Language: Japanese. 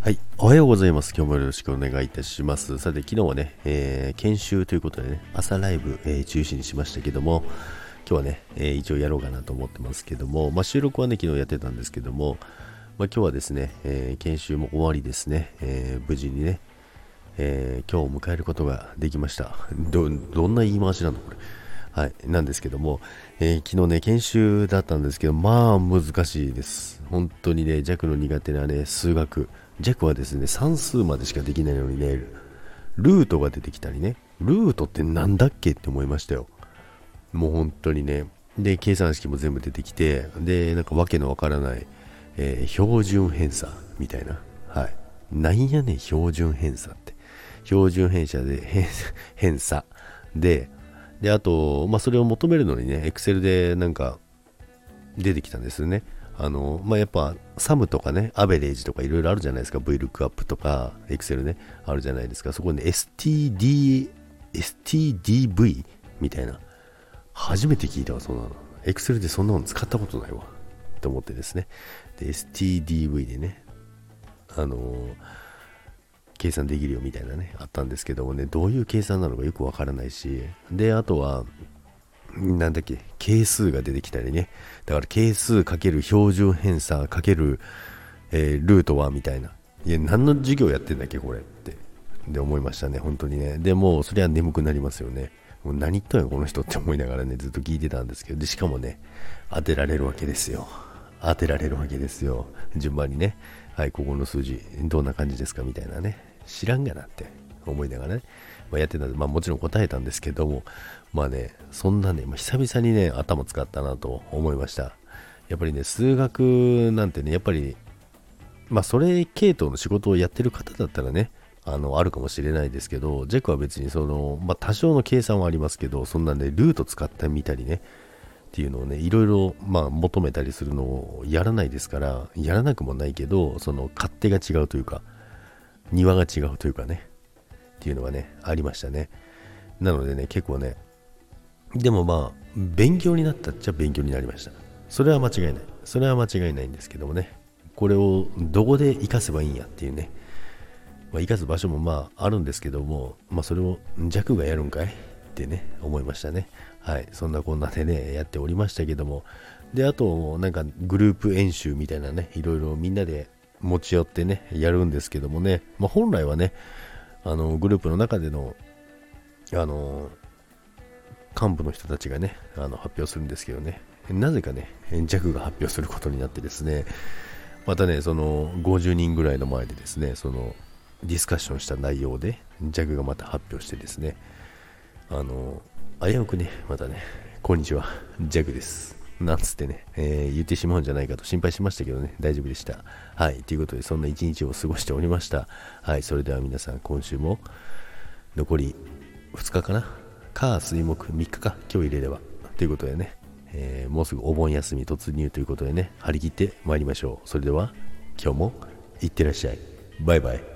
はいおはようございます。今日もよろしくお願いいたします。さて、昨日はね、えー、研修ということでね、朝ライブ、えー、中止にしましたけども、今日はね、えー、一応やろうかなと思ってますけども、まあ、収録はね、昨日やってたんですけども、まあ、今日はですね、え研修も終わりですね、え無事にね、え今日を迎えることができました。ど、どんな言い回しなのこれ。はい、なんですけども、えー、昨日ね、研修だったんですけど、まあ難しいです。本当にね、弱の苦手なね、数学。弱はですね、算数までしかできないのにね、ルートが出てきたりね、ルートってなんだっけって思いましたよ。もう本当にね。で、計算式も全部出てきて、で、なんかわけのわからない、えー、標準偏差みたいな。はい。なんやねん、標準偏差って。標準偏差で、偏差で、で、あと、まあ、それを求めるのにね、Excel でなんか出てきたんですよね。あの、まあ、やっぱ、サムとかね、アベレージとかいろいろあるじゃないですか。VLOOKUP とか、Excel ね、あるじゃないですか。そこに、ね、STD、STDV みたいな。初めて聞いたわ、そんなの。Excel でそんなの使ったことないわ。と思ってですね。で、STDV でね、あのー計算できるよみたいなね、あったんですけどもね、どういう計算なのかよくわからないし、で、あとは、なんだっけ、係数が出てきたりね、だから係数かける標準偏差かける、えー、ルートはみたいな。いや、何の授業やってんだっけ、これって。で、思いましたね、本当にね。でも、それは眠くなりますよね。もう何言ったんや、この人って思いながらね、ずっと聞いてたんですけど、で、しかもね、当てられるわけですよ。当てられるわけですよ。順番にね。はい、ここの数字、どんな感じですかみたいなね。知らんがなって思いながらね、まあ、やってたんで、まあ、もちろん答えたんですけども、まあね、そんなね、まあ、久々にね、頭使ったなと思いました。やっぱりね、数学なんてね、やっぱり、まあ、それ系統の仕事をやってる方だったらね、あの、あるかもしれないですけど、ジェクは別にその、まあ、多少の計算はありますけど、そんな、ね、ルート使ってみたりね、っていうのをね、いろいろ、まあ、求めたりするのをやらないですから、やらなくもないけど、その、勝手が違うというか、庭が違うというかね、っていうのはね、ありましたね。なのでね、結構ね、でもまあ、勉強になったっちゃ勉強になりました。それは間違いない。それは間違いないんですけどもね、これをどこで活かせばいいんやっていうね、まあ、生かす場所もまああるんですけども、まあ、それを弱がやるんかい？ってね、思いましたね。はい、そんなこんなでね、やっておりましたけども、で、あと、なんかグループ演習みたいなね、いろいろみんなで持ち寄ってね、やるんですけどもね、まあ、本来はね、あの、グループの中での、あの、幹部の人たちがね、あの、発表するんですけどね、なぜかね、弱が発表することになってですね、またね、その50人ぐらいの前でですね、そのディスカッションした内容で、弱がまた発表してですね、あの、危うくね、またね、こんにちは、弱です。なんつってね、えー、言ってしまうんじゃないかと心配しましたけどね、大丈夫でした。はい、ということで、そんな一日を過ごしておりました。はい、それでは皆さん、今週も残り2日かな？火、水、木、3日か、今日入れれば。ということでね、えー、もうすぐお盆休み突入ということでね、張り切って参りましょう。それでは、今日もいってらっしゃい。バイバイ。